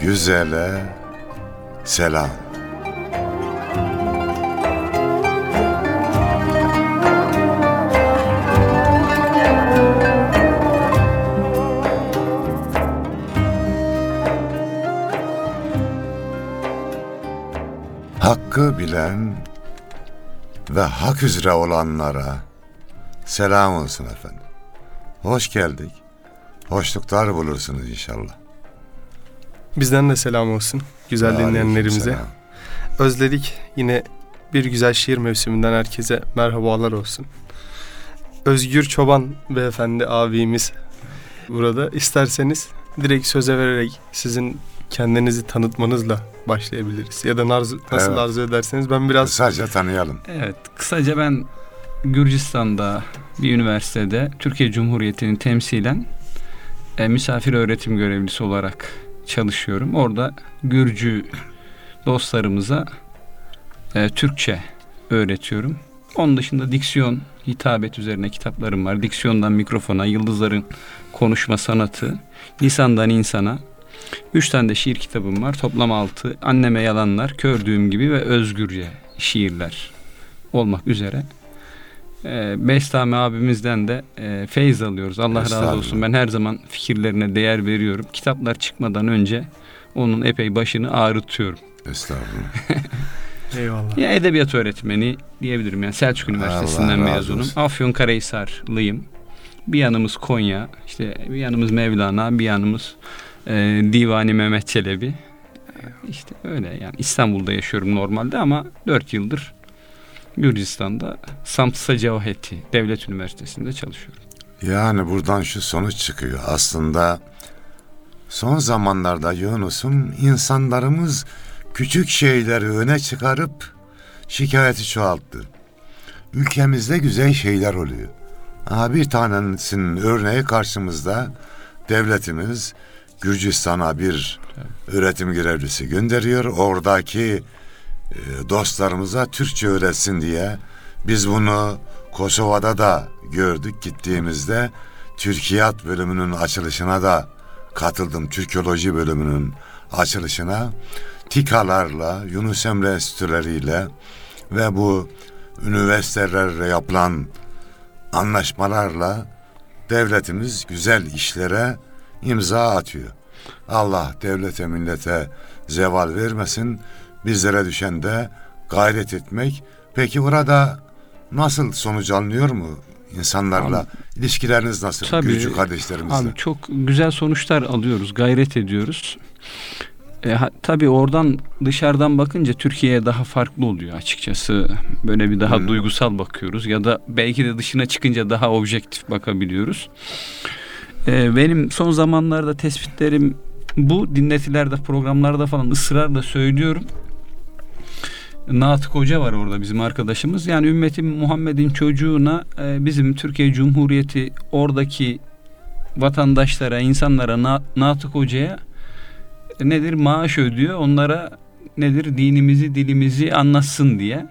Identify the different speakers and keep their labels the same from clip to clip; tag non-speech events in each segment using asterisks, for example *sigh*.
Speaker 1: güzele selam. Hakkı bilen ve hak üzere olanlara selam olsun efendim. Hoş geldik. Hoşluklar bulursunuz inşallah.
Speaker 2: Bizden de selam olsun güzel
Speaker 1: Aleyküm
Speaker 2: dinleyenlerimize.
Speaker 1: selam.
Speaker 2: Özledik yine bir güzel şiir mevsiminden herkese merhabalar olsun. Özgür Çoban beyefendi abimiz burada. İsterseniz direkt söze vererek sizin kendinizi tanıtmanızla başlayabiliriz. Ya da narz- nasıl
Speaker 1: Evet.
Speaker 2: arzu ederseniz ben biraz
Speaker 1: Kısaca tanıyalım.
Speaker 3: Evet, kısaca ben Gürcistan'da bir üniversitede Türkiye Cumhuriyeti'ni temsilen e, misafir öğretim görevlisi olarak çalışıyorum. Orada Gürcü dostlarımıza e, Türkçe öğretiyorum. Onun dışında diksiyon, hitabet üzerine kitaplarım var. Diksiyondan mikrofona, yıldızların konuşma sanatı, lisandan insana. Üç tane de şiir kitabım var. Toplam altı. Anneme yalanlar, kördüğüm gibi ve özgürce şiirler olmak üzere. Ee, Bestami abimizden de e, feyz alıyoruz. Allah razı olsun. Ben her zaman fikirlerine değer veriyorum. Kitaplar çıkmadan önce onun epey başını ağrıtıyorum.
Speaker 1: Estağfurullah. *laughs*
Speaker 2: eyvallah.
Speaker 3: Ya edebiyat öğretmeni diyebilirim. Yani Selçuk Üniversitesi'nden
Speaker 1: Allah
Speaker 3: mezunum. Afyonkarahisarlıyım. Bir yanımız Konya, işte bir yanımız Mevlana, bir yanımız e, Divani Mehmet Çelebi. İşte öyle yani İstanbul'da yaşıyorum normalde ama 4 yıldır Gürcistan'da Samtsa Cevaheti Devlet Üniversitesi'nde çalışıyorum.
Speaker 1: Yani buradan şu sonuç çıkıyor. Aslında son zamanlarda Yunus'um insanlarımız küçük şeyleri öne çıkarıp şikayeti çoğalttı. Ülkemizde güzel şeyler oluyor. Aha bir tanesinin örneği karşımızda devletimiz Gürcistan'a bir öğretim görevlisi gönderiyor. Oradaki dostlarımıza Türkçe öğretsin diye biz bunu Kosova'da da gördük gittiğimizde Türkiyat bölümünün açılışına da katıldım. Türkoloji bölümünün açılışına TİKA'larla, Yunus Emre Enstitüleriyle ve bu üniversitelerle yapılan anlaşmalarla devletimiz güzel işlere imza atıyor. Allah devlete millete zeval vermesin. Bizlere düşen de gayret etmek. Peki burada nasıl sonuç alınıyor mu insanlarla? ilişkileriniz nasıl?
Speaker 3: Tabii.
Speaker 1: Gürcü kardeşlerimizle.
Speaker 3: Abi çok güzel sonuçlar alıyoruz, gayret ediyoruz. E, ha, tabii oradan dışarıdan bakınca Türkiye'ye daha farklı oluyor açıkçası. Böyle bir daha
Speaker 1: Hı.
Speaker 3: duygusal bakıyoruz ya da belki de dışına çıkınca daha objektif bakabiliyoruz. E, benim son zamanlarda tespitlerim bu dinletilerde, programlarda falan ısrarla söylüyorum. Natık Hoca var orada bizim arkadaşımız. Yani ümmetin Muhammed'in çocuğuna e, bizim Türkiye Cumhuriyeti oradaki vatandaşlara, insanlara Na- Natık Hoca'ya e, nedir maaş ödüyor. Onlara nedir dinimizi, dilimizi anlatsın diye.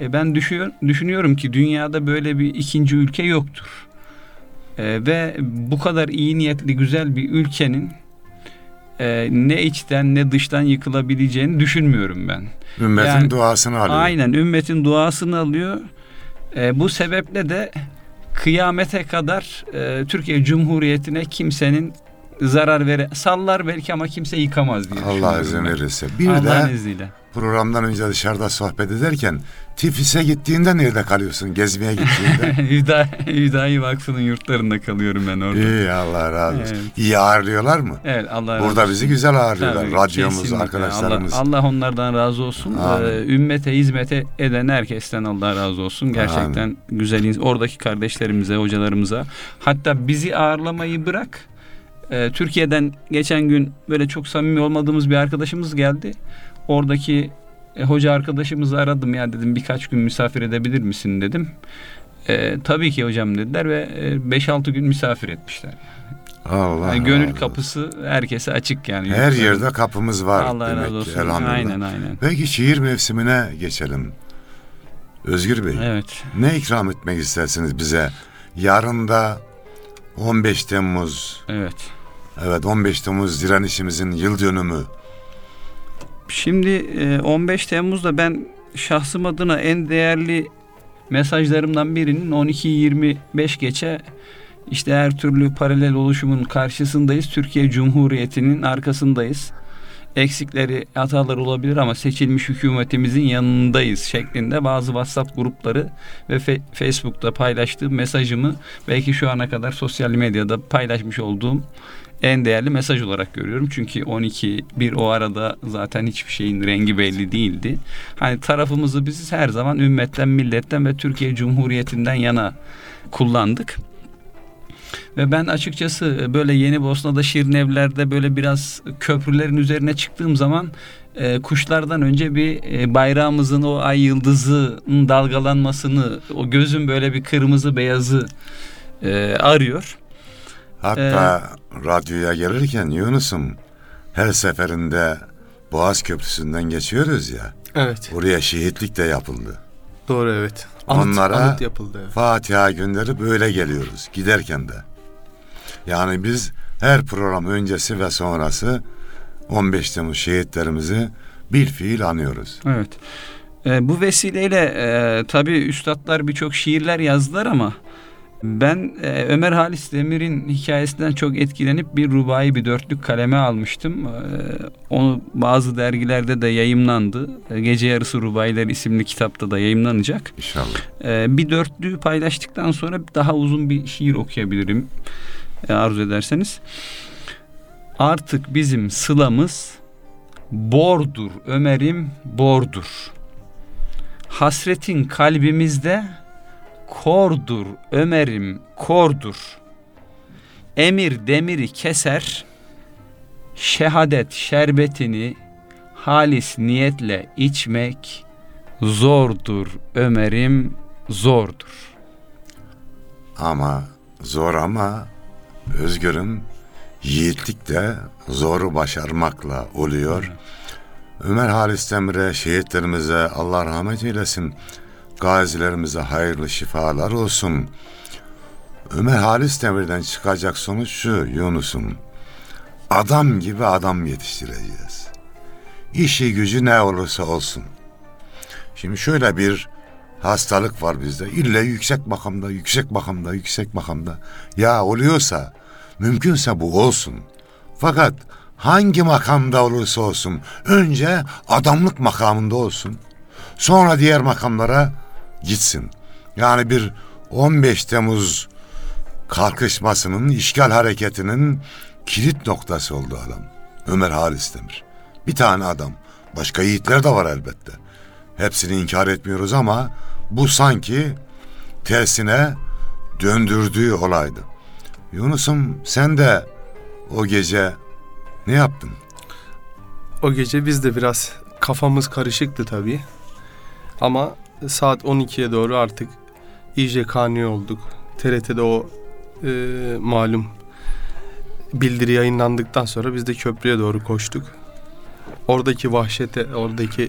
Speaker 3: E, ben düşüyor, düşünüyorum ki dünyada böyle bir ikinci ülke yoktur. E, ve bu kadar iyi niyetli güzel bir ülkenin e, ne içten ne dıştan yıkılabileceğini düşünmüyorum ben.
Speaker 1: Ümmetin
Speaker 3: yani-
Speaker 1: duasını alıyor.
Speaker 3: Aynen ümmetin duasını alıyor. E, bu sebeple de kıyamete kadar e, Türkiye Cumhuriyeti'ne kimsenin zarar vere sallar belki ama kimse yıkamaz diye
Speaker 1: Allah izin
Speaker 3: ben.
Speaker 1: verirse. Bir
Speaker 3: Allah'ın
Speaker 1: de
Speaker 3: izniyle.
Speaker 1: programdan önce dışarıda sohbet ederken Tiflis'e gittiğinde nerede kalıyorsun? Gezmeye gittiğinde. *laughs*
Speaker 3: Hüda, Hüdayi Vakfı'nın yurtlarında kalıyorum ben orada.
Speaker 1: İyi Allah razı olsun.
Speaker 3: Evet.
Speaker 1: İyi ağırlıyorlar mı?
Speaker 3: Evet Allah razı
Speaker 1: Burada
Speaker 3: olsun.
Speaker 1: bizi güzel ağırlıyorlar.
Speaker 3: Tabii,
Speaker 1: Radyomuz,
Speaker 3: kesinlikle.
Speaker 1: arkadaşlarımız.
Speaker 3: Allah, Allah onlardan razı olsun.
Speaker 1: Amin.
Speaker 3: Ee, ümmete hizmete eden herkesten Allah razı olsun. Gerçekten güzel ins- oradaki kardeşlerimize, hocalarımıza hatta bizi ağırlamayı bırak. Ee, Türkiye'den geçen gün böyle çok samimi olmadığımız bir arkadaşımız geldi. Oradaki e, hoca arkadaşımızı aradım ya dedim birkaç gün misafir edebilir misin dedim. Ee, tabii ki hocam dediler ve e, 5-6 gün misafir etmişler.
Speaker 1: Allah
Speaker 3: Yani gönül
Speaker 1: olsun.
Speaker 3: kapısı herkese açık yani.
Speaker 1: Her
Speaker 3: Yurtların-
Speaker 1: yerde kapımız var
Speaker 3: Allah
Speaker 1: demek
Speaker 3: razı
Speaker 1: ki.
Speaker 3: olsun.
Speaker 1: Elhamdülillah.
Speaker 3: Aynen aynen.
Speaker 1: Peki şiir mevsimine geçelim. Özgür Bey,
Speaker 3: Evet.
Speaker 1: ne ikram etmek istersiniz bize? Yarın da 15 Temmuz,
Speaker 3: Evet.
Speaker 1: Evet 15 Temmuz direnişimizin yıl dönümü.
Speaker 3: Şimdi e, 15 Temmuz'da ben şahsım adına en değerli mesajlarımdan birinin 12-25 geçe işte her türlü paralel oluşumun karşısındayız. Türkiye Cumhuriyeti'nin arkasındayız. Eksikleri, hatalar olabilir ama seçilmiş hükümetimizin yanındayız şeklinde bazı WhatsApp grupları ve fe- Facebook'ta paylaştığım mesajımı belki şu ana kadar sosyal medyada paylaşmış olduğum en değerli mesaj olarak görüyorum. Çünkü 12 bir o arada zaten hiçbir şeyin rengi belli değildi. Hani tarafımızı biz her zaman ümmetten, milletten ve Türkiye Cumhuriyeti'nden yana kullandık. Ve ben açıkçası böyle Yeni Bosna'da Şirinevler'de böyle biraz köprülerin üzerine çıktığım zaman e, kuşlardan önce bir e, bayrağımızın o ay yıldızının dalgalanmasını, o gözün böyle bir kırmızı beyazı e, arıyor.
Speaker 1: Hatta radyoya gelirken Yunus'um her seferinde Boğaz Köprüsü'nden geçiyoruz ya.
Speaker 2: Evet.
Speaker 1: Oraya şehitlik de yapıldı.
Speaker 2: Doğru evet. Anıt,
Speaker 1: Onlara-
Speaker 2: anıt yapıldı. evet.
Speaker 1: Fatiha günleri böyle geliyoruz giderken de. Yani biz her program öncesi ve sonrası 15 Temmuz şehitlerimizi bir fiil anıyoruz.
Speaker 3: Evet. E, bu vesileyle e, tabii üstadlar birçok şiirler yazdılar ama ben e, Ömer Halis Demir'in hikayesinden çok etkilenip bir rubai bir dörtlük kaleme almıştım. E, onu bazı dergilerde de yayımlandı. E, Gece Yarısı Rubailer isimli kitapta da yayımlanacak.
Speaker 1: İnşallah.
Speaker 3: E, bir dörtlüğü paylaştıktan sonra daha uzun bir şiir okuyabilirim e, arzu ederseniz. Artık bizim sılamız bordur Ömer'im bordur. Hasretin kalbimizde kordur Ömer'im kordur. Emir demiri keser, şehadet şerbetini halis niyetle içmek zordur Ömer'im zordur.
Speaker 1: Ama zor ama özgürüm yiğitlik de zoru başarmakla oluyor. Ömer Halis Demir'e, şehitlerimize Allah rahmet eylesin. Gazilerimize hayırlı şifalar olsun. Ömer Halis Demir'den çıkacak sonuç şu Yunus'um. Adam gibi adam yetiştireceğiz. İşi gücü ne olursa olsun. Şimdi şöyle bir hastalık var bizde. İlle yüksek makamda, yüksek makamda, yüksek makamda. Ya oluyorsa, mümkünse bu olsun. Fakat hangi makamda olursa olsun, önce adamlık makamında olsun. Sonra diğer makamlara gitsin. Yani bir 15 Temmuz kalkışmasının, işgal hareketinin kilit noktası oldu adam. Ömer Halis Demir. Bir tane adam. Başka yiğitler de var elbette. Hepsini inkar etmiyoruz ama bu sanki tersine döndürdüğü olaydı. Yunus'um sen de o gece ne yaptın?
Speaker 2: O gece biz de biraz kafamız karışıktı tabii. Ama saat 12'ye doğru artık iyice kani olduk. TRT'de o e, malum bildiri yayınlandıktan sonra biz de köprüye doğru koştuk. Oradaki vahşete, oradaki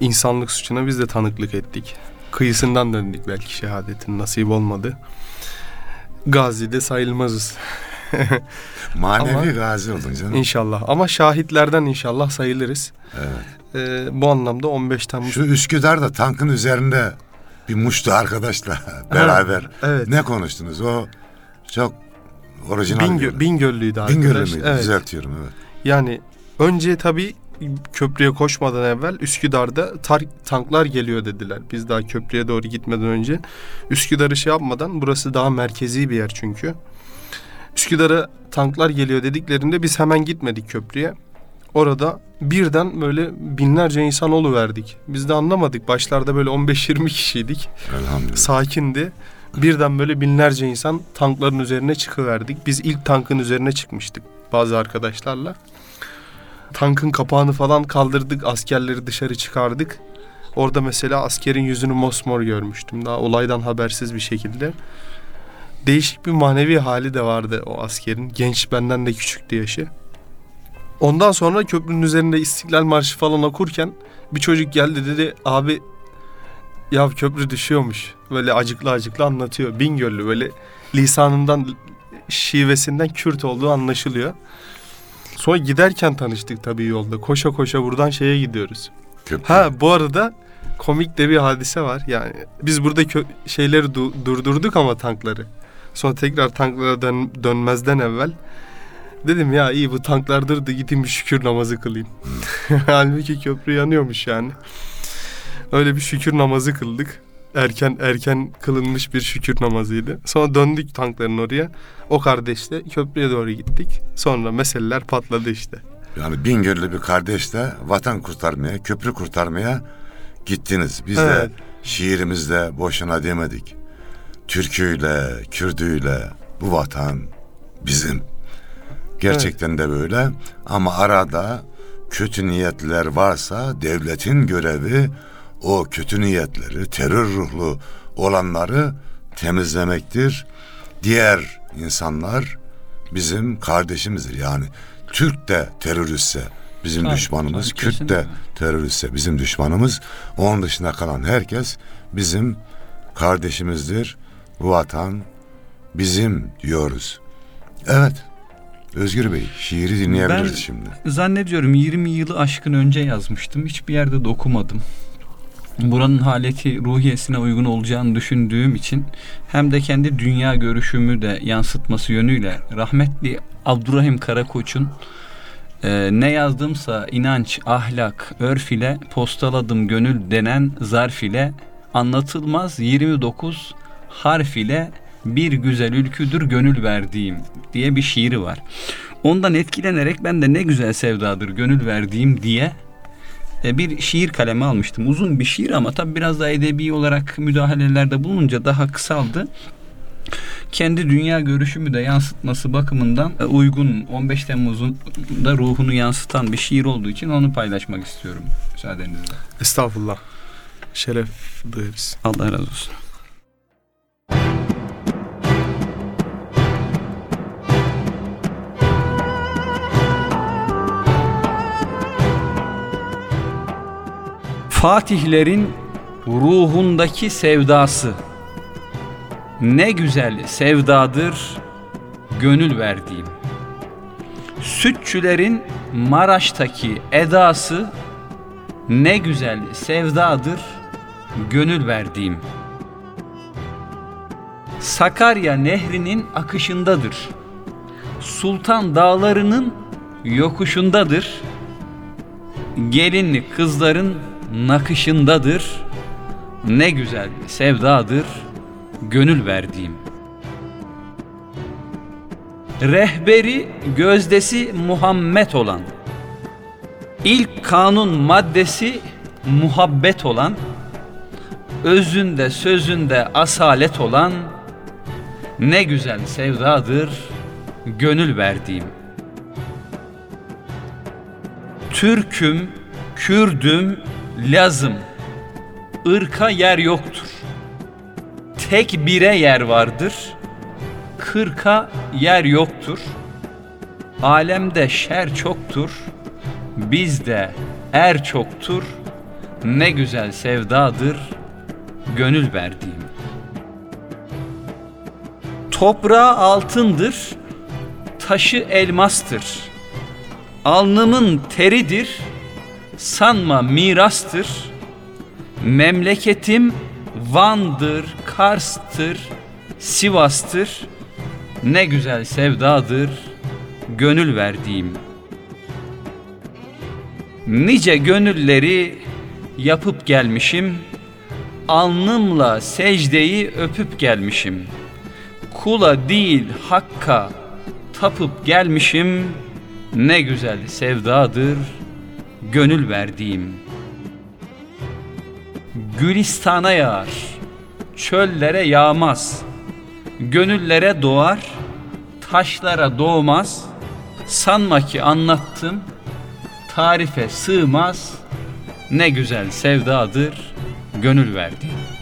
Speaker 2: insanlık suçuna biz de tanıklık ettik. Kıyısından döndük belki şehadetin nasip olmadı. Gazi'de sayılmazız
Speaker 1: Manevi
Speaker 2: Ama-
Speaker 1: gazi oldun canım.
Speaker 2: inşallah. Ama şahitlerden inşallah sayılırız.
Speaker 1: Evet.
Speaker 2: Ee, bu anlamda 15 Temmuz.
Speaker 1: Şu Üsküdar'da tankın üzerinde bir muştu arkadaşla *laughs* beraber.
Speaker 2: Evet.
Speaker 1: Ne konuştunuz? O çok Orijinal
Speaker 2: Bingö-. Bingöllüydü arkadaş.
Speaker 1: Bingöl'lü müydü?
Speaker 2: Evet.
Speaker 1: Düzeltiyorum evet.
Speaker 2: Yani önce tabii köprüye koşmadan evvel Üsküdar'da tar- tanklar geliyor dediler. Biz daha köprüye doğru gitmeden önce. Üsküdar'ı şey yapmadan burası daha merkezi bir yer çünkü. Üsküdar'a tanklar geliyor dediklerinde biz hemen gitmedik köprüye. Orada birden böyle binlerce insan verdik. Biz de anlamadık. Başlarda böyle 15-20 kişiydik.
Speaker 1: Elhamdülillah.
Speaker 2: Sakindi. Birden böyle binlerce insan tankların üzerine çıkıverdik. Biz ilk tankın üzerine çıkmıştık bazı arkadaşlarla. Tankın kapağını falan kaldırdık, askerleri dışarı çıkardık. Orada mesela askerin yüzünü mosmor görmüştüm daha olaydan habersiz bir şekilde. Değişik bir manevi hali de vardı o askerin. Genç benden de küçüktü yaşı. Ondan sonra köprünün üzerinde İstiklal Marşı falan okurken bir çocuk geldi dedi abi ya köprü düşüyormuş. Böyle acıklı acıklı anlatıyor. Bingöllü böyle lisanından şivesinden Kürt olduğu anlaşılıyor. Sonra giderken tanıştık tabii yolda. Koşa koşa buradan şeye gidiyoruz.
Speaker 1: Köprü.
Speaker 2: Ha bu arada komik de bir hadise var. Yani biz burada kö- şeyleri du- durdurduk ama tankları. Sonra tekrar tanklara dön- dönmezden evvel dedim ya iyi bu tanklar durdu gideyim bir şükür namazı kılayım. *laughs* Halbuki köprü yanıyormuş yani. Öyle bir şükür namazı kıldık. Erken erken kılınmış bir şükür namazıydı. Sonra döndük tankların oraya. O kardeşle köprüye doğru gittik. Sonra meseleler patladı işte.
Speaker 1: Yani Bingöl'lü bir kardeşle vatan kurtarmaya, köprü kurtarmaya gittiniz. Biz
Speaker 2: Evet.
Speaker 1: de şiirimizde boşuna demedik. Türküyle, Kürdüyle bu vatan bizim. Gerçekten de böyle. Ama arada kötü niyetler varsa devletin görevi o kötü niyetleri, terör ruhlu olanları temizlemektir. Diğer insanlar bizim kardeşimizdir. Yani Türk de teröristse bizim
Speaker 3: Tabii,
Speaker 1: düşmanımız,
Speaker 3: tabii,
Speaker 1: Kürt de teröristse bizim düşmanımız. Onun dışında kalan herkes bizim kardeşimizdir. Bu vatan bizim diyoruz. Evet. Özgür Bey, şiiri dinleyebiliriz
Speaker 3: Ben-
Speaker 1: şimdi.
Speaker 3: Zannediyorum 20 yılı aşkın önce yazmıştım. Hiçbir yerde de okumadım. Buranın haleti ruhiyesine uygun olacağını düşündüğüm için hem de kendi dünya görüşümü de yansıtması yönüyle rahmetli Abdurrahim Karakoç'un e, ne yazdımsa inanç, ahlak, örf ile postaladım gönül denen zarf ile anlatılmaz 29 harf ile bir güzel ülküdür gönül verdiğim diye bir şiiri var. Ondan etkilenerek ben de ne güzel sevdadır gönül verdiğim diye e, bir şiir kalemi almıştım. Uzun bir şiir ama tabi biraz daha edebi olarak müdahalelerde bulununca daha kısaldı. Kendi dünya görüşümü de yansıtması bakımından e, uygun 15 Temmuz'un da ruhunu yansıtan bir şiir olduğu için onu paylaşmak istiyorum müsaadenizle.
Speaker 2: Estağfurullah. Şeref duyarız.
Speaker 3: Allah razı olsun. Fatihlerin ruhundaki sevdası ne güzel sevdadır gönül verdiğim. Sütçülerin Maraş'taki edası ne güzel sevdadır gönül verdiğim. Sakarya nehrinin akışındadır. Sultan dağlarının yokuşundadır. Gelinli kızların nakışındadır. Ne güzel sevdadır gönül verdiğim. Rehberi gözdesi Muhammed olan İlk kanun maddesi muhabbet olan, özünde sözünde asalet olan, ne güzel sevdadır gönül verdiğim. Türküm, Kürdüm, Lazım, ırka yer yoktur. Tek bire yer vardır, kırka yer yoktur. Alemde şer çoktur, bizde er çoktur, ne güzel sevdadır gönül verdiğim. Toprağı altındır, taşı elmastır. Alnımın teridir, sanma mirastır. Memleketim Van'dır, Kars'tır, Sivas'tır. Ne güzel sevdadır gönül verdiğim. Nice gönülleri yapıp gelmişim. Alnımla secdeyi öpüp gelmişim. Kula değil hakka tapıp gelmişim. Ne güzel sevdadır gönül verdiğim. Gülistana yağar, çöllere yağmaz. Gönüllere doğar, taşlara doğmaz. Sanma ki anlattım, tarife sığmaz. Ne güzel sevdadır gönül verdiğim.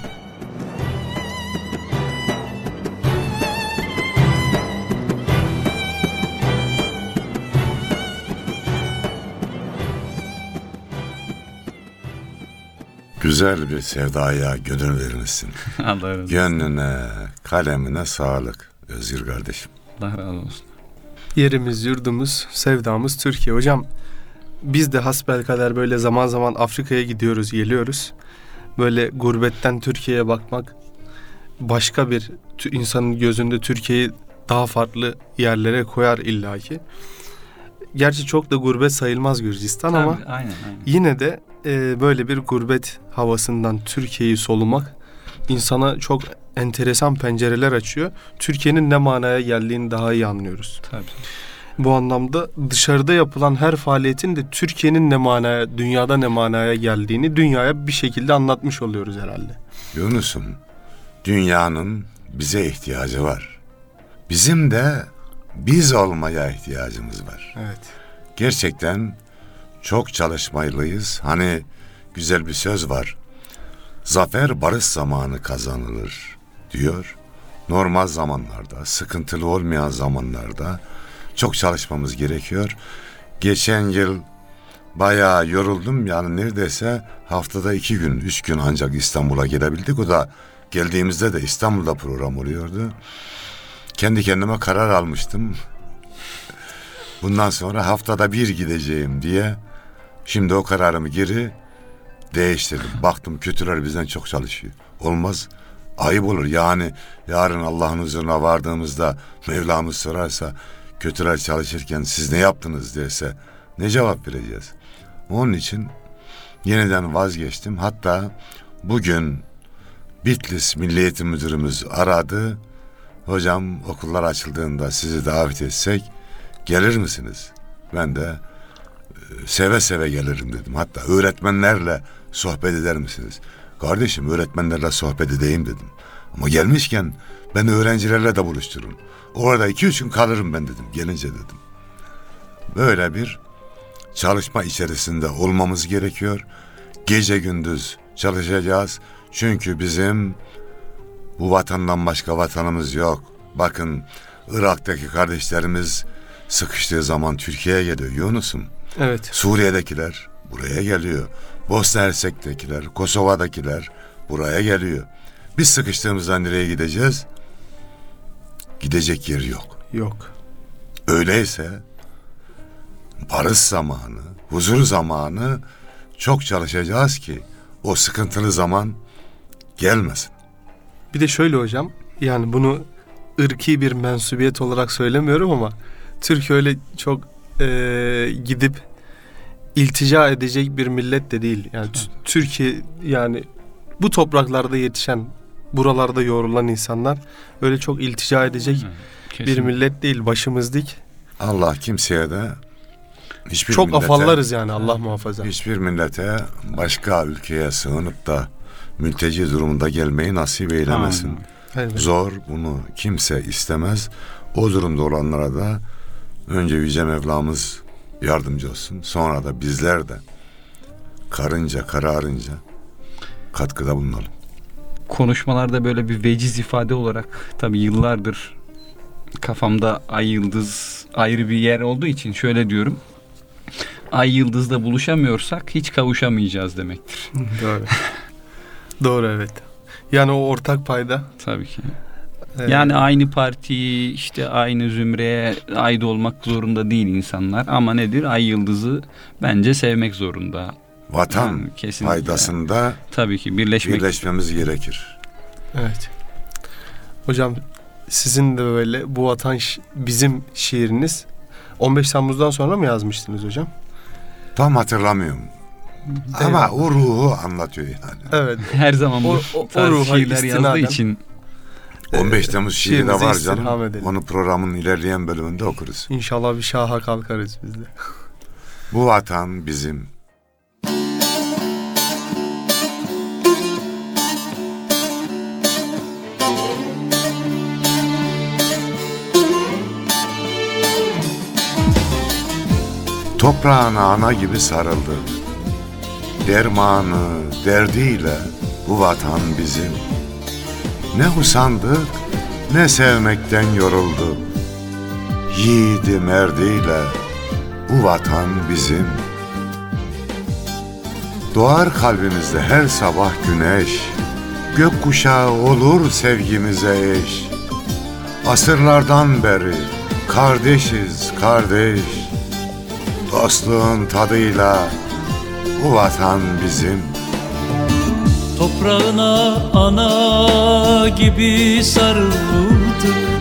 Speaker 1: Güzel bir sevdaya gönül vermişsin. *laughs*
Speaker 3: Allah razı olsun.
Speaker 1: Gönlüne, kalemine sağlık Özgür kardeşim.
Speaker 3: Allah razı olsun.
Speaker 2: Yerimiz, yurdumuz, sevdamız Türkiye. Hocam biz de hasbelkader böyle zaman zaman Afrika'ya gidiyoruz, geliyoruz. Böyle gurbetten Türkiye'ye bakmak başka bir insanın gözünde Türkiye'yi daha farklı yerlere koyar illaki. Gerçi çok da gurbet sayılmaz Gürcistan ama
Speaker 3: Tabii, aynen aynen.
Speaker 2: yine de e, böyle bir gurbet havasından Türkiye'yi solumak insana çok enteresan pencereler açıyor. Türkiye'nin ne manaya geldiğini daha iyi anlıyoruz.
Speaker 3: Tabii.
Speaker 2: Bu anlamda dışarıda yapılan her faaliyetin de Türkiye'nin ne manaya, dünyada ne manaya geldiğini dünyaya bir şekilde anlatmış oluyoruz herhalde.
Speaker 1: Yunus'um, dünyanın bize ihtiyacı var. Bizim de biz olmaya ihtiyacımız var.
Speaker 2: Evet.
Speaker 1: Gerçekten çok çalışmalıyız. Hani güzel bir söz var. Zafer barış zamanı kazanılır diyor. Normal zamanlarda, sıkıntılı olmayan zamanlarda çok çalışmamız gerekiyor. Geçen yıl bayağı yoruldum. Yani neredeyse haftada iki gün, üç gün ancak İstanbul'a gelebildik. O da geldiğimizde de İstanbul'da program oluyordu. Kendi kendime karar almıştım. Bundan sonra haftada bir gideceğim diye şimdi o kararımı geri değiştirdim. Baktım kötüler bizden çok çalışıyor. Olmaz. Ayıp olur. Yani yarın Allah'ın huzuruna vardığımızda Mevlamız sorarsa kötüler çalışırken siz ne yaptınız derse ne cevap vereceğiz? Onun için yeniden vazgeçtim. Hatta bugün Bitlis Milli Eğitim Müdürümüz aradı. Hocam okullar açıldığında sizi davet etsek gelir misiniz? Ben de e, seve seve gelirim dedim. Hatta öğretmenlerle sohbet eder misiniz? Kardeşim öğretmenlerle sohbet edeyim dedim. Ama gelmişken ben öğrencilerle de buluşturun. Orada iki üç gün kalırım ben dedim. Gelince dedim. Böyle bir çalışma içerisinde olmamız gerekiyor. Gece gündüz çalışacağız. Çünkü bizim bu vatandan başka vatanımız yok. Bakın Irak'taki kardeşlerimiz sıkıştığı zaman Türkiye'ye geliyor Yunus'um.
Speaker 2: Evet.
Speaker 1: Suriye'dekiler buraya geliyor. Bosna Hersek'tekiler, Kosova'dakiler buraya geliyor. Biz sıkıştığımızda nereye gideceğiz? Gidecek yer yok.
Speaker 2: Yok.
Speaker 1: Öyleyse barış zamanı, huzur zamanı çok çalışacağız ki o sıkıntılı zaman gelmesin.
Speaker 2: Bir de şöyle hocam. Yani bunu ırki bir mensubiyet olarak söylemiyorum ama Türkiye öyle çok e, gidip iltica edecek bir millet de değil. Yani t- Türkiye yani bu topraklarda yetişen, buralarda yoğrulan insanlar öyle çok iltica edecek bir
Speaker 3: Kesin.
Speaker 2: millet değil. Başımız dik.
Speaker 1: Allah kimseye de hiçbir
Speaker 2: çok
Speaker 1: millete,
Speaker 2: afallarız yani Allah muhafaza.
Speaker 1: Hiçbir millete başka ülkeye sığınıp da mülteci durumunda gelmeyi nasip eylemesin.
Speaker 3: Amin.
Speaker 1: Zor bunu kimse istemez. O durumda olanlara da önce Yüce Mevlamız yardımcı olsun. Sonra da bizler de karınca kararınca katkıda bulunalım.
Speaker 3: konuşmalarda böyle bir veciz ifade olarak tabii yıllardır kafamda ay yıldız ayrı bir yer olduğu için şöyle diyorum. Ay yıldızla buluşamıyorsak hiç kavuşamayacağız demektir.
Speaker 2: Doğru. *laughs* Doğru evet. Yani o ortak payda.
Speaker 3: Tabii ki.
Speaker 2: e,
Speaker 3: Yani aynı partiyi işte aynı zümreye ait olmak zorunda değil insanlar ama nedir? Ay yıldızı bence sevmek zorunda.
Speaker 1: Vatan
Speaker 3: Yani kesinlikle.
Speaker 1: faydasında
Speaker 3: Tabii ki birleşmek.
Speaker 1: birleşmemiz gerekir.
Speaker 2: Evet. Hocam sizin de böyle bu vatan bizim şiiriniz 15 Temmuz'dan sonra mı yazmıştınız hocam?
Speaker 1: Tam hatırlamıyorum. Ama o ruhu anlatıyor yani.
Speaker 2: Evet. *laughs*
Speaker 3: Her zaman bu
Speaker 2: O- o- o ruha
Speaker 3: şiirler yazdığı için
Speaker 1: 15 Temmuz şiiri de var canım.
Speaker 2: edelim.
Speaker 1: Onu programın ilerleyen bölümünde okuruz.
Speaker 2: İnşallah bir şaha kalkarız biz de.
Speaker 1: Bu vatan bizim. Toprağına ana gibi sarıldı. Dermanı, derdiyle bu vatan bizim. Ne usandık, ne sevmekten yorulduk. Yiğidi merdiyle bu vatan bizim. Doğar kalbimizde her sabah güneş, gökkuşağı olur sevgimize eş. Asırlardan beri kardeşiz kardeş, dostluğun tadıyla bu vatan bizim.
Speaker 4: Toprağına ana gibi sarıldık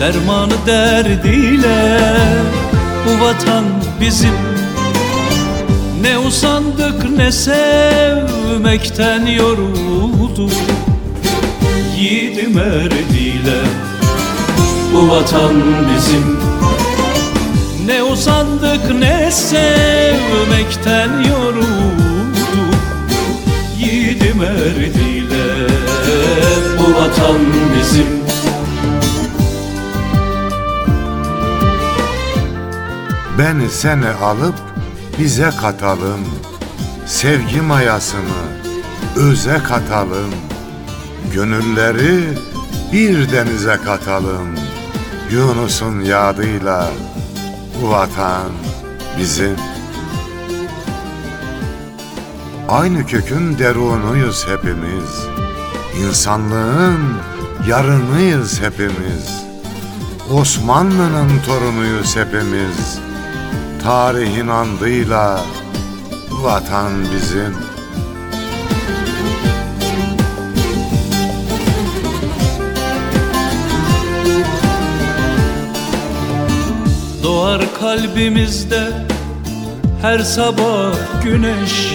Speaker 4: Dermanı derdiyle bu vatan bizim. Ne usandık ne sevmekten yorulduk Yiğidim erdiyle bu vatan bizim. Ne usandık ne sevmekten yorulduk Yiğidim erdiyle bu vatan bizim
Speaker 1: Beni seni alıp bize katalım. Sevgi mayasını öze katalım. Gönülleri bir denize katalım. Yunus'un yadıyla bu vatan bizim. Aynı kökün derunuyuz hepimiz. İnsanlığın yarınıyız hepimiz. Osmanlı'nın torunuyuz hepimiz. Tarihin andıyla vatan bizim.
Speaker 4: Doğar kalbimizde her sabah güneş.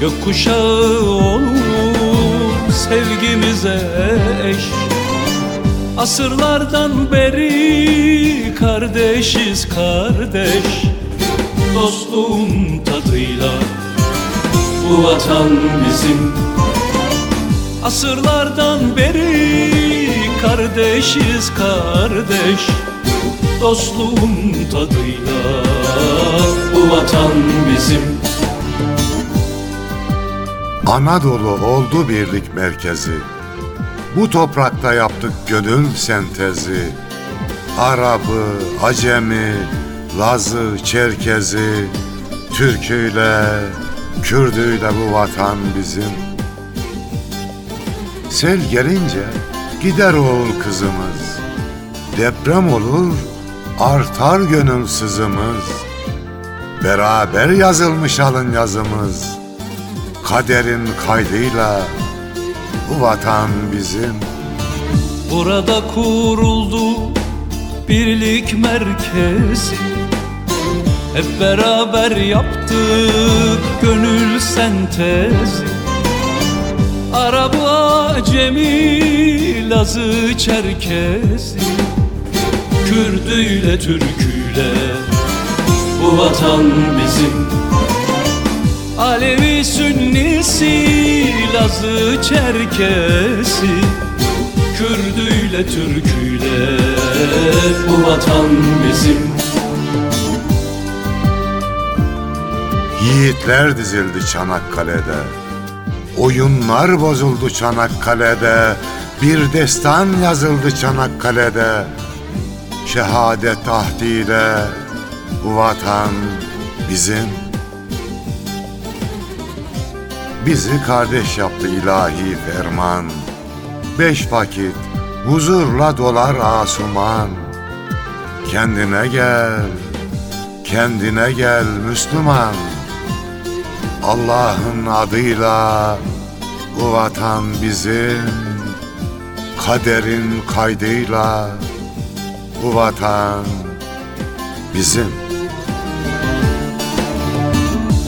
Speaker 4: Gökkuşağı olur sevgimize eş. Asırlardan beri kardeşiz kardeş. Dostluğun tadıyla bu vatan bizim. Asırlardan beri kardeşiz kardeş Dostluğun tadıyla bu vatan bizim
Speaker 1: Anadolu oldu birlik merkezi. Bu toprakta yaptık gönül sentezi. Arabı, Acemi, Lazı, Çerkezi, Türküyle, Kürdüyle bu vatan bizim. Sel gelince gider oğul kızımız. Deprem olur, artar gönül sızımız. Beraber yazılmış alın yazımız. Kaderin kaydıyla bu vatan bizim.
Speaker 4: Burada kuruldu birlik merkezi Hep beraber yaptık gönül sentezi Arabı Acemi, Lazı Çerkezi Kürdüyle Türküyle bu vatan bizim Alevi Sünnisi, Lazı Çerkesi Kürdüyle Türküyle bu vatan bizim
Speaker 1: Yiğitler dizildi Çanakkale'de. Oyunlar bozuldu Çanakkale'de. Bir destan yazıldı Çanakkale'de. Şehadet tahdiyle bu vatan bizim. Bizi kardeş yaptı ilahi ferman. Beş vakit huzurla dolar asuman. Kendine gel, kendine gel Müslüman. Allah'ın adıyla bu vatan bizim. kaderin kaydıyla bu vatan bizim.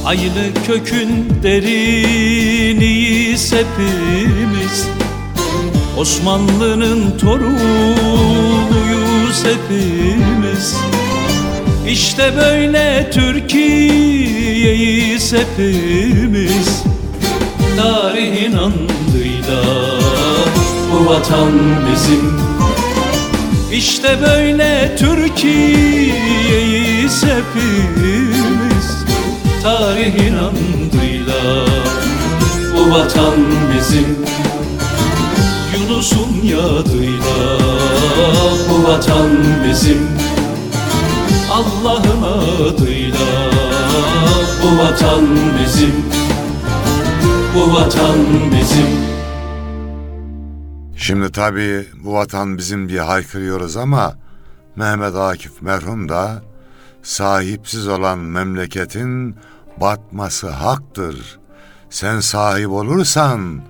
Speaker 4: Aynı kökün deriniyiz hepimiz Osmanlı'nın torunuyuz hepimiz. İşte böyle Türkiye'yiz hepimiz Tarihin andıyla bu vatan bizim İşte böyle Türkiye'yiz hepimiz Tarihin andıyla. Bu vatan bizim Yunus'un yadıyla. Bu vatan bizim Allah'ın adıyla. Bu vatan bizim Bu vatan bizim
Speaker 1: Şimdi tabii bu vatan bizim diye haykırıyoruz ama Mehmet Akif merhum da sahipsiz olan memleketin batması haktır. Sen sahip olursan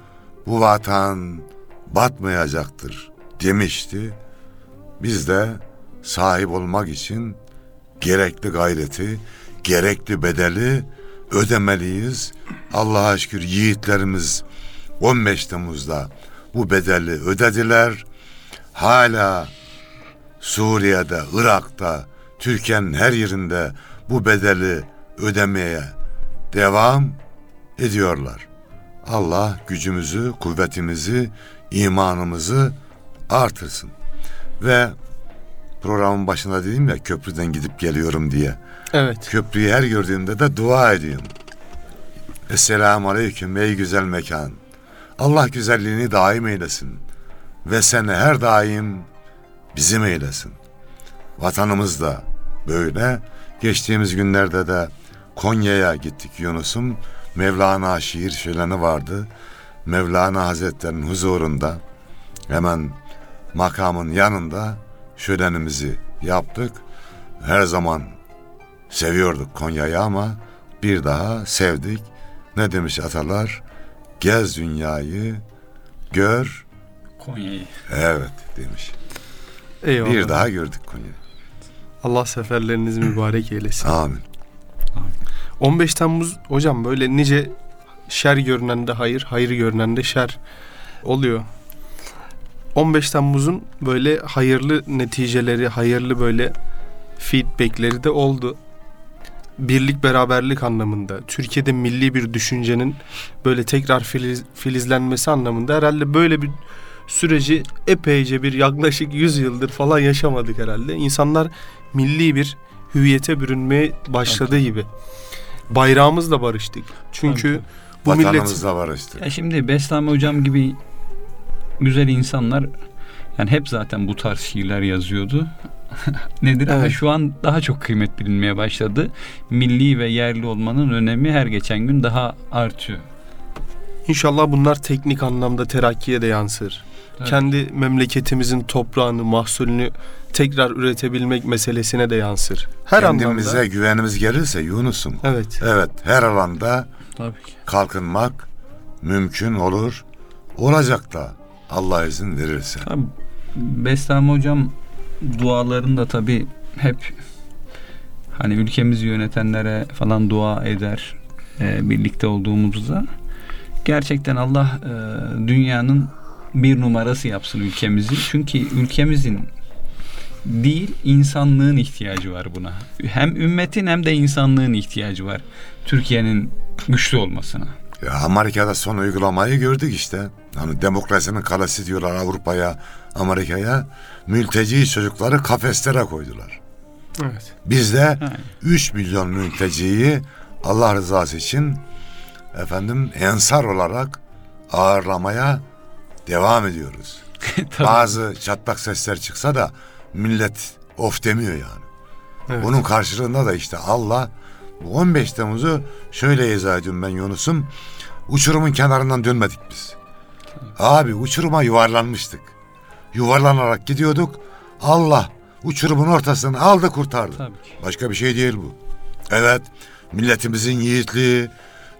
Speaker 1: bu vatan batmayacaktır demişti. Biz de sahip olmak için gerekli gayreti, gerekli bedeli ödemeliyiz. Allah'a şükür yiğitlerimiz 15 Temmuz'da bu bedeli ödediler. Hala Suriye'de, Irak'ta, Türkiye'nin her yerinde bu bedeli ödemeye devam ediyorlar. Allah gücümüzü, kuvvetimizi, imanımızı artırsın. Ve programın başında dedim ya köprüden gidip geliyorum diye.
Speaker 2: Evet.
Speaker 1: Köprüyü her gördüğümde de dua ediyorum. Esselamu Aleyküm ey güzel mekan. Allah güzelliğini daim eylesin. Ve seni her daim bizim eylesin. Vatanımız da böyle. Geçtiğimiz günlerde de Konya'ya gittik Yunus'um. Mevlana şiir şöleni vardı. Mevlana Hazretleri'nin huzurunda hemen makamın yanında şölenimizi yaptık. Her zaman seviyorduk Konya'yı ama bir daha sevdik. Ne demiş atalar? Gez dünyayı, gör.
Speaker 3: Konya'yı.
Speaker 1: Evet demiş.
Speaker 2: Eyvallah.
Speaker 1: Bir daha gördük Konya'yı.
Speaker 2: Allah seferlerinizi mübarek eylesin.
Speaker 1: Amin.
Speaker 2: 15 Temmuz hocam böyle nice şer görünen de hayır, hayır görünen de şer oluyor. 15 Temmuz'un böyle hayırlı neticeleri, hayırlı böyle feedbackleri de oldu. Birlik beraberlik anlamında, Türkiye'de milli bir düşüncenin böyle tekrar filiz, filizlenmesi anlamında herhalde böyle bir süreci epeyce bir yaklaşık 100 yıldır falan yaşamadık herhalde. İnsanlar milli bir hüviyete bürünmeye başladığı gibi. Bayrağımızla barıştık. Çünkü bu millet
Speaker 1: barıştık.
Speaker 3: Ya şimdi Bestami hocam gibi güzel insanlar yani hep zaten bu tarz şiirler yazıyordu. *laughs* Nedir ama
Speaker 2: Evet.
Speaker 3: şu an daha çok kıymet bilinmeye başladı. Milli ve yerli olmanın önemi her geçen gün daha artıyor.
Speaker 2: İnşallah bunlar teknik anlamda terakkiye de yansır.
Speaker 3: Evet.
Speaker 2: Kendi memleketimizin toprağını, mahsulünü tekrar üretebilmek meselesine de yansır. Her
Speaker 1: Kendimize
Speaker 2: anlamda.
Speaker 1: güvenimiz gelirse Yunus'um.
Speaker 2: Evet.
Speaker 1: Evet her alanda
Speaker 3: Tabii ki.
Speaker 1: kalkınmak mümkün olur. Olacak da Allah izin verirse.
Speaker 3: Tabii Bestami hocam dualarında tabii hep hani ülkemizi yönetenlere falan dua eder e, birlikte olduğumuzda. Gerçekten Allah e, dünyanın bir numarası yapsın ülkemizi. Çünkü ülkemizin değil insanlığın ihtiyacı var buna. Hem ümmetin hem de insanlığın ihtiyacı var. Türkiye'nin güçlü olmasına.
Speaker 1: Ya Amerika'da son uygulamayı gördük işte. Hani demokrasinin kalesi diyorlar Avrupa'ya, Amerika'ya. Mülteci çocukları kafeslere koydular.
Speaker 2: Evet.
Speaker 1: Biz de
Speaker 3: Yani.
Speaker 1: 3 milyon mülteciyi Allah rızası için efendim ensar olarak ağırlamaya devam ediyoruz. *laughs* Bazı çatlak sesler çıksa da millet of demiyor yani.
Speaker 2: evet.
Speaker 1: Bunun karşılığında da işte Allah bu 15 Temmuz'u şöyle izah ediyorum ben Yunus'um. Uçurumun kenarından dönmedik biz. Abi uçuruma yuvarlanmıştık. Yuvarlanarak gidiyorduk. Allah uçurumun ortasını aldı kurtardı.
Speaker 3: Tabii ki.
Speaker 1: Başka bir şey değil bu. Evet milletimizin yiğitliği,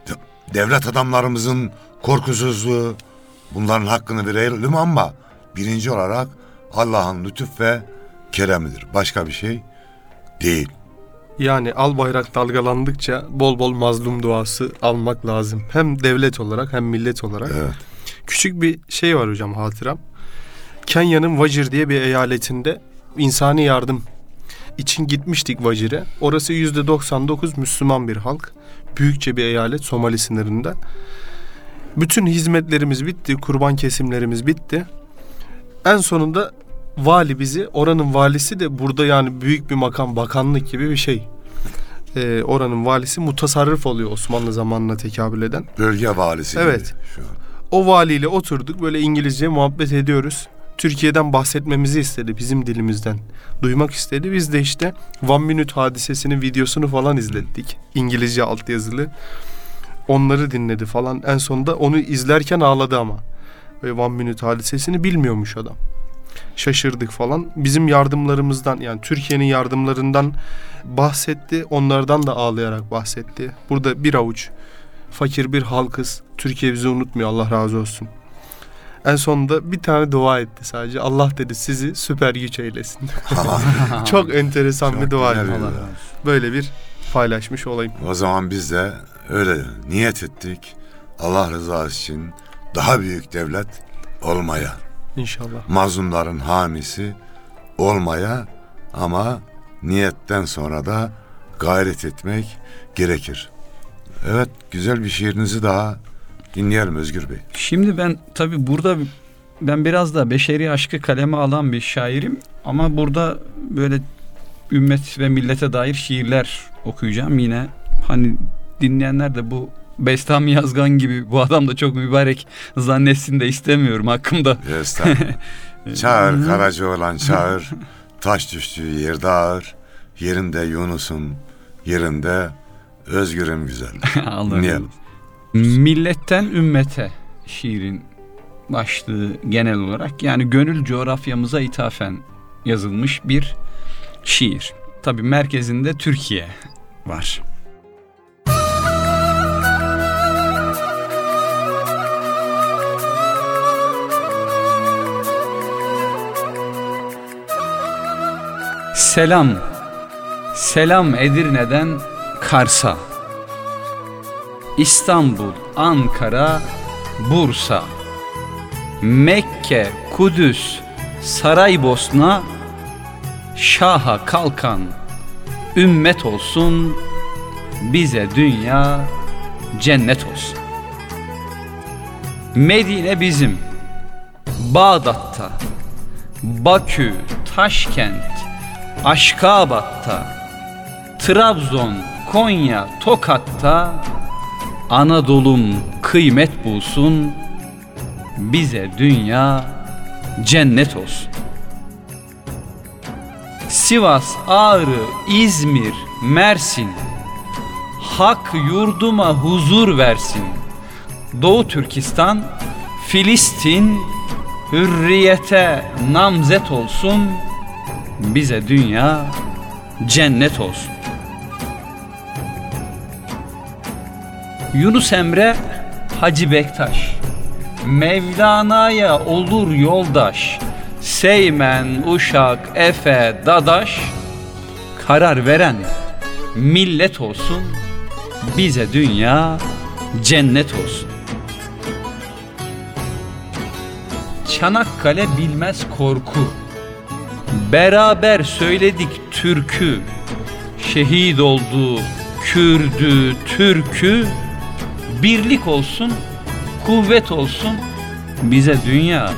Speaker 1: de- devlet adamlarımızın korkusuzluğu bunların hakkını verelim ama birinci olarak Allah'ın lütuf ve keremidir. Başka bir şey değil.
Speaker 2: Yani al bayrak dalgalandıkça bol bol mazlum duası almak lazım. Hem devlet olarak hem millet olarak.
Speaker 1: Evet.
Speaker 2: Küçük bir şey var hocam hatıram. Kenya'nın Vajir diye bir eyaletinde insani yardım için gitmiştik Vajir'e. Orası yüzde 99 Müslüman bir halk. Büyükçe bir eyalet Somali sınırında. Bütün hizmetlerimiz bitti, kurban kesimlerimiz bitti. En sonunda vali bizi, oranın valisi de burada yani büyük bir makam, bakanlık gibi bir şey. Ee, oranın valisi mutasarrıf oluyor Osmanlı zamanına tekabül eden.
Speaker 1: Bölge valisi
Speaker 2: Evet.
Speaker 1: gibi şu an.
Speaker 2: O valiyle oturduk böyle İngilizce muhabbet ediyoruz. Türkiye'den bahsetmemizi istedi bizim dilimizden. Duymak istedi. Biz de işte One Minute hadisesinin videosunu falan izlettik. İngilizce altyazılı. Onları dinledi falan. En sonunda onu izlerken ağladı ama. Ve One Minute hadisesini bilmiyormuş adam. Şaşırdık falan. Bizim yardımlarımızdan yani Türkiye'nin yardımlarından bahsetti. Onlardan da ağlayarak bahsetti. Burada bir avuç fakir bir halkız. Türkiye bizi unutmuyor Allah razı olsun. En sonunda bir tane dua etti sadece. Allah dedi sizi süper güç eylesin. *laughs* *laughs* Çok enteresan
Speaker 1: Çok
Speaker 2: bir dua etti. Böyle bir paylaşmış olayım.
Speaker 1: O zaman biz de öyle niyet ettik. Allah rızası için daha büyük devlet olmaya,
Speaker 2: İnşallah.
Speaker 1: mazlumların hamisi olmaya ama niyetten sonra da gayret etmek gerekir. Evet, güzel bir şiirinizi daha dinleyelim Özgür Bey.
Speaker 3: Şimdi ben tabi burada ben biraz da beşeri aşkı kaleme alan bir şairim ama burada böyle ümmet ve millete dair şiirler okuyacağım yine hani dinleyenler de bu Bestami Yazgan gibi bu adam da çok mübarek zannetsin de istemiyorum hakkımda. *laughs*
Speaker 1: Çağır karaca olan çağır, *laughs* taş düştüğü yerde ağır, yerinde Yunus'un, yerinde Özgür'üm güzel. *laughs*
Speaker 3: Allah
Speaker 1: Dinleyelim.
Speaker 3: Milletten ümmete şiirin başlığı genel olarak yani gönül coğrafyamıza ithafen yazılmış bir şiir. Tabi merkezinde Türkiye var. Selam, selam Edirne'den Kars'a. İstanbul, Ankara, Bursa, Mekke, Kudüs, Saraybosna, Şaha kalkan, ümmet olsun, bize dünya cennet olsun. Medine bizim, Bağdat'ta, Bakü, Taşkent, Aşkabat'ta, Trabzon, Konya, Tokat'ta Anadolu'm kıymet bulsun Bize dünya cennet olsun. Sivas, Ağrı, İzmir, Mersin Hak yurduma huzur versin. Doğu Türkistan, Filistin Hürriyete namzet olsun Bize dünya cennet olsun. Yunus Emre Hacı Bektaş. Mevlana'ya olur yoldaş. Seymen, Uşak, Efe, Dadaş. Karar veren millet olsun. Bize dünya cennet olsun. Çanakkale bilmez korku Beraber söyledik türkü. Şehit oldu Kürdü, Türkü. Birlik olsun, kuvvet olsun, bize dünya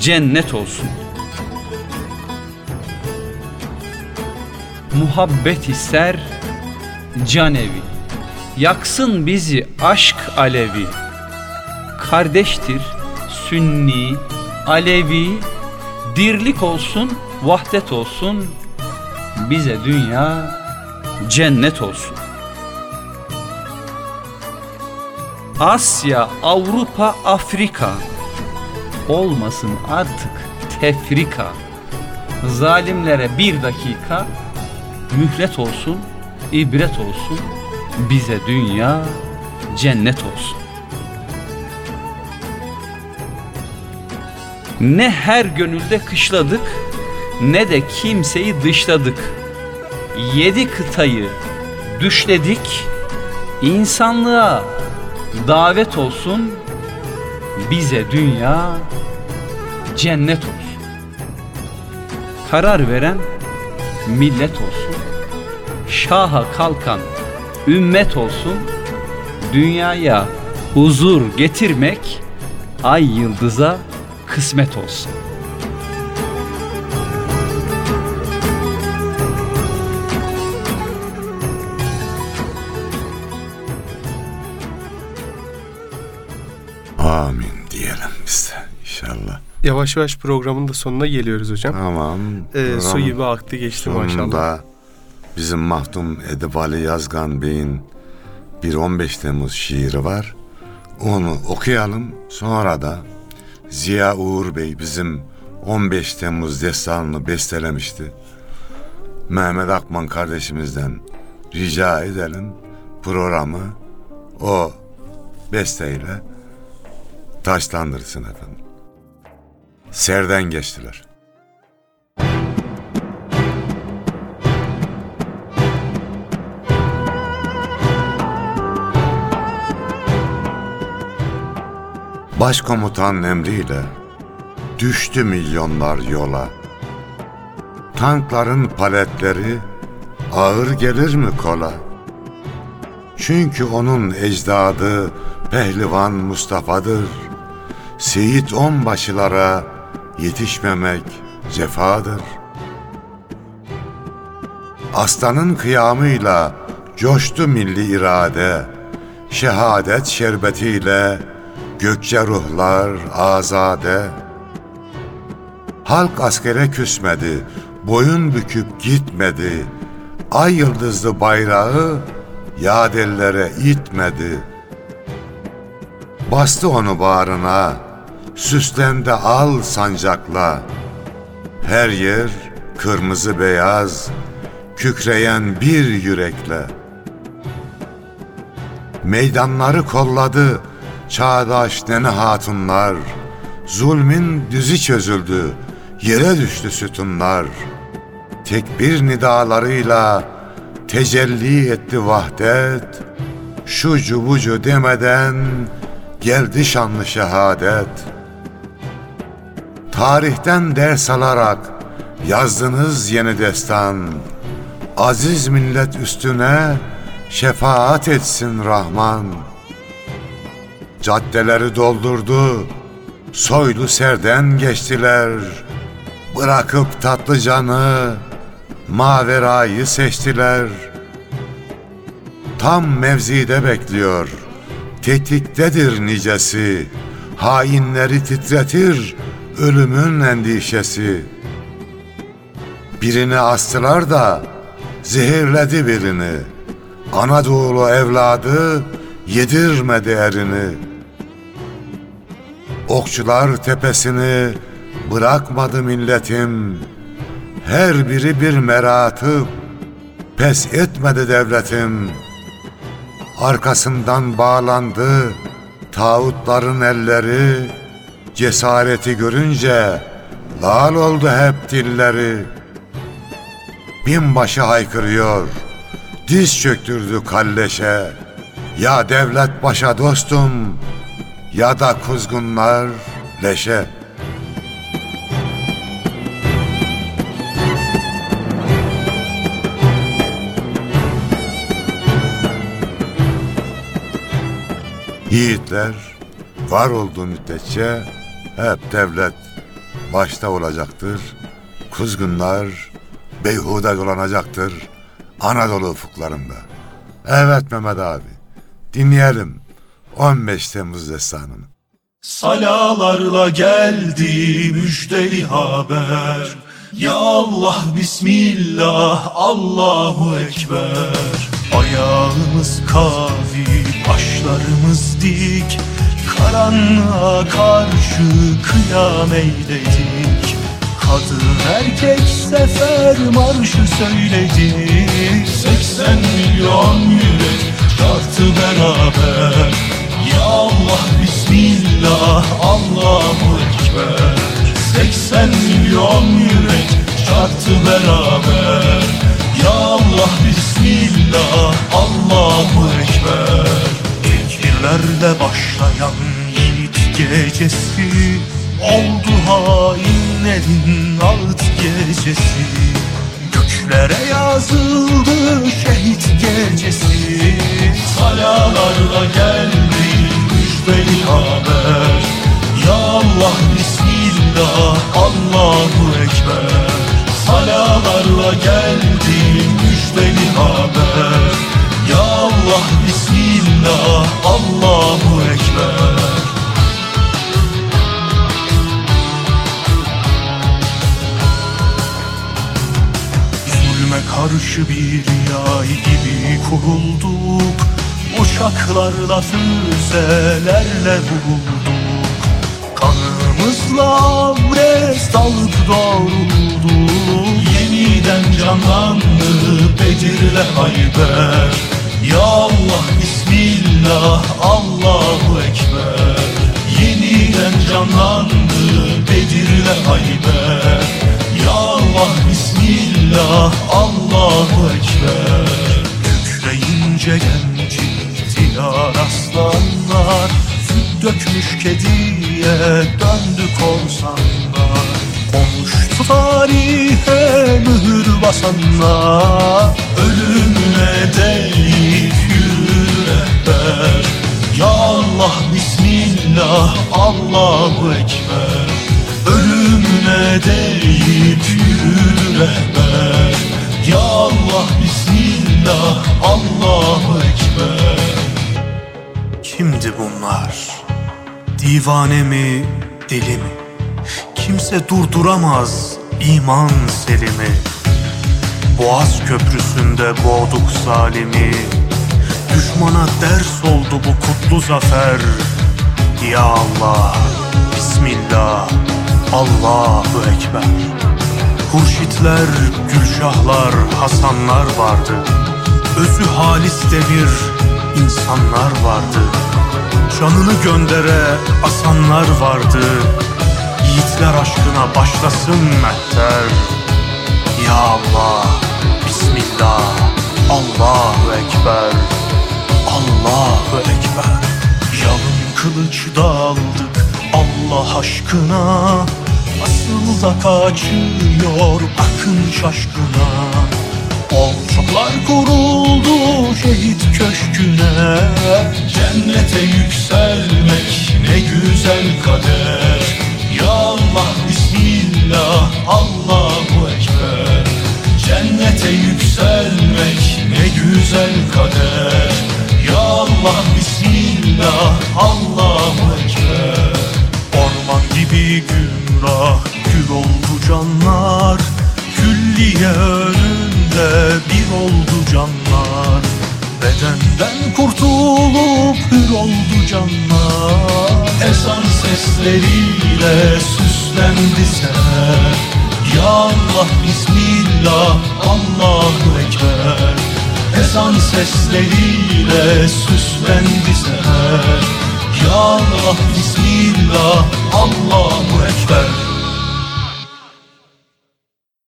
Speaker 3: cennet olsun. Muhabbet ister canevi, yaksın bizi aşk alevi. Kardeştir Sünni, Alevi, dirlik olsun, vahdet olsun, bize dünya cennet olsun. Asya, Avrupa, Afrika olmasın artık tefrika. Zalimlere bir dakika mühlet olsun, ibret olsun, bize dünya cennet olsun. Ne her gönülde kışladık ne de kimseyi dışladık. Yedi kıtayı düşledik, insanlığa davet olsun, bize dünya cennet olsun. Karar veren millet olsun, şaha kalkan ümmet olsun, dünyaya huzur getirmek ay yıldıza kısmet olsun.
Speaker 2: Yavaş yavaş programın da sonuna geliyoruz hocam.
Speaker 1: Tamam.
Speaker 2: Ee, su gibi aktı geçti maşallah.
Speaker 1: bizim Mahdum Edip Ali Yazgan Bey'in bir 15 Temmuz şiiri var. Onu okuyalım. Sonra da Ziya Uğur Bey bizim 15 Temmuz destanını bestelemişti. Mehmet Akman kardeşimizden rica edelim programı o besteyle taşlandırsın efendim. Serden geçtiler. Başkomutan emriyle düştü milyonlar yola. Tankların paletleri ağır gelir mi kola? Çünkü onun ecdadı pehlivan Mustafa'dır. Seyit onbaşılara yetişmemek cefadır. Aslanın kıyamıyla coştu milli irade, şehadet şerbetiyle gökçe ruhlar azade. Halk askere küsmedi, boyun büküp gitmedi, ay yıldızlı bayrağı yadellere itmedi. Bastı onu bağrına, süslendi al sancakla. Her yer kırmızı beyaz, kükreyen bir yürekle. Meydanları kolladı çağdaş nene hatunlar. Zulmin düzü çözüldü, yere düştü sütunlar. Tekbir nidalarıyla tecelli etti vahdet. Şu cubucu demeden geldi şanlı şehadet. Tarihten ders alarak yazdınız yeni destan. Aziz millet üstüne şefaat etsin Rahman. Caddeleri doldurdu, soylu serden geçtiler. Bırakıp tatlı canı, maverayı seçtiler. Tam mevzide bekliyor, tetiktedir nicesi. Hainleri titretir ölümün endişesi. Birini astılar da zehirledi birini. Anadolu evladı yedirmedi erini. Okçular tepesini bırakmadı milletim. Her biri bir meratı pes etmedi devletim. Arkasından bağlandı tağutların elleri. Cesareti görünce lal oldu hep dilleri. Binbaşı haykırıyor, diz çöktürdü kalleşe. Ya devlet başa dostum, ya da kuzgunlar leşe. Yiğitler var olduğu müddetçe hep devlet başta olacaktır. Kuzgunlar beyhude dolanacaktır Anadolu ufuklarında. Evet Mehmet abi dinleyelim 15 Temmuz destanını.
Speaker 4: Salalarla geldi müjdeli haber Ya Allah Bismillah Allahu Ekber Ayağımız kavi başlarımız dik Karanlığa karşı kıyam eyledik. Kadın erkek sefer marşı söyledik. 80 milyon yürek tartı beraber. Ya Allah Bismillah Allahu Ekber. Milyon yürek çarptı beraber. Ya Allah Bismillah Allahu Ekber Tekbirlerle başlayan yiğit gecesi Oldu hainlerin ağıt gecesi Göklere yazıldı şehit gecesi Salalarla geldi müjdeli haber Ya Allah Bismillah Allahu Ekber Salalarla geldi müjdeli haber Allah Bismillah Allahu Ekber. Zulme karşı bir yay gibi kurulduk. Uçaklarla füzelerle vurulduk. Kanımızla abdest alıp doğrulduk. Yeniden canlandı Bedir'le Hayber Ya Allah Bismillah Allahu Ekber. Yeniden canlandı Bedir'le Hayber. Ya Allah Bismillah Allahu Ekber. Kükreyince genç ihtiyar aslanlar. Süt dökmüş kediye döndü korsanlar tarihe mühür basanlar Ölümüne değil yürü rehber Ya Allah Bismillah Allahu Ekber Ölümüne deyip yürü rehber Ya Allah Bismillah Allahu Ekber Kimdi bunlar? Divane mi, deli mi? Kimse durduramaz iman selimi. Boğaz köprüsünde boğduk zalimi. Düşmana ders oldu bu kutlu zafer. Ya Allah, Bismillah, Allahu Ekber. Hurşitler, Gülşahlar, Hasanlar vardı. Özü halis demir insanlar vardı. Canını göndere asanlar vardı Yiğitler aşkına başlasın mehter Ya Allah, Bismillah, Allahu Ekber Allahu Ekber. Yalın kılıç daldık Allah aşkına. Asıl da kaçıyor akın şaşkına. Orçaklar kuruldu şehit köşküne. Cennete yükselmek ne güzel kader Ya Allah Bismillah Allahu Ekber. Cennete yükselmek ne güzel kader. Ya Allah Bismillah Allahu Ekber. Orman gibi gümrah gül oldu canlar. Külliye önünde bir oldu canlar Bedenden kurtulup hür oldu canlar. Ezan sesleriyle süslendi seher Ya Allah Bismillah Allahu Ekber. Ezan sesleriyle süslendi seher Ya Allah Bismillah Allahu Ekber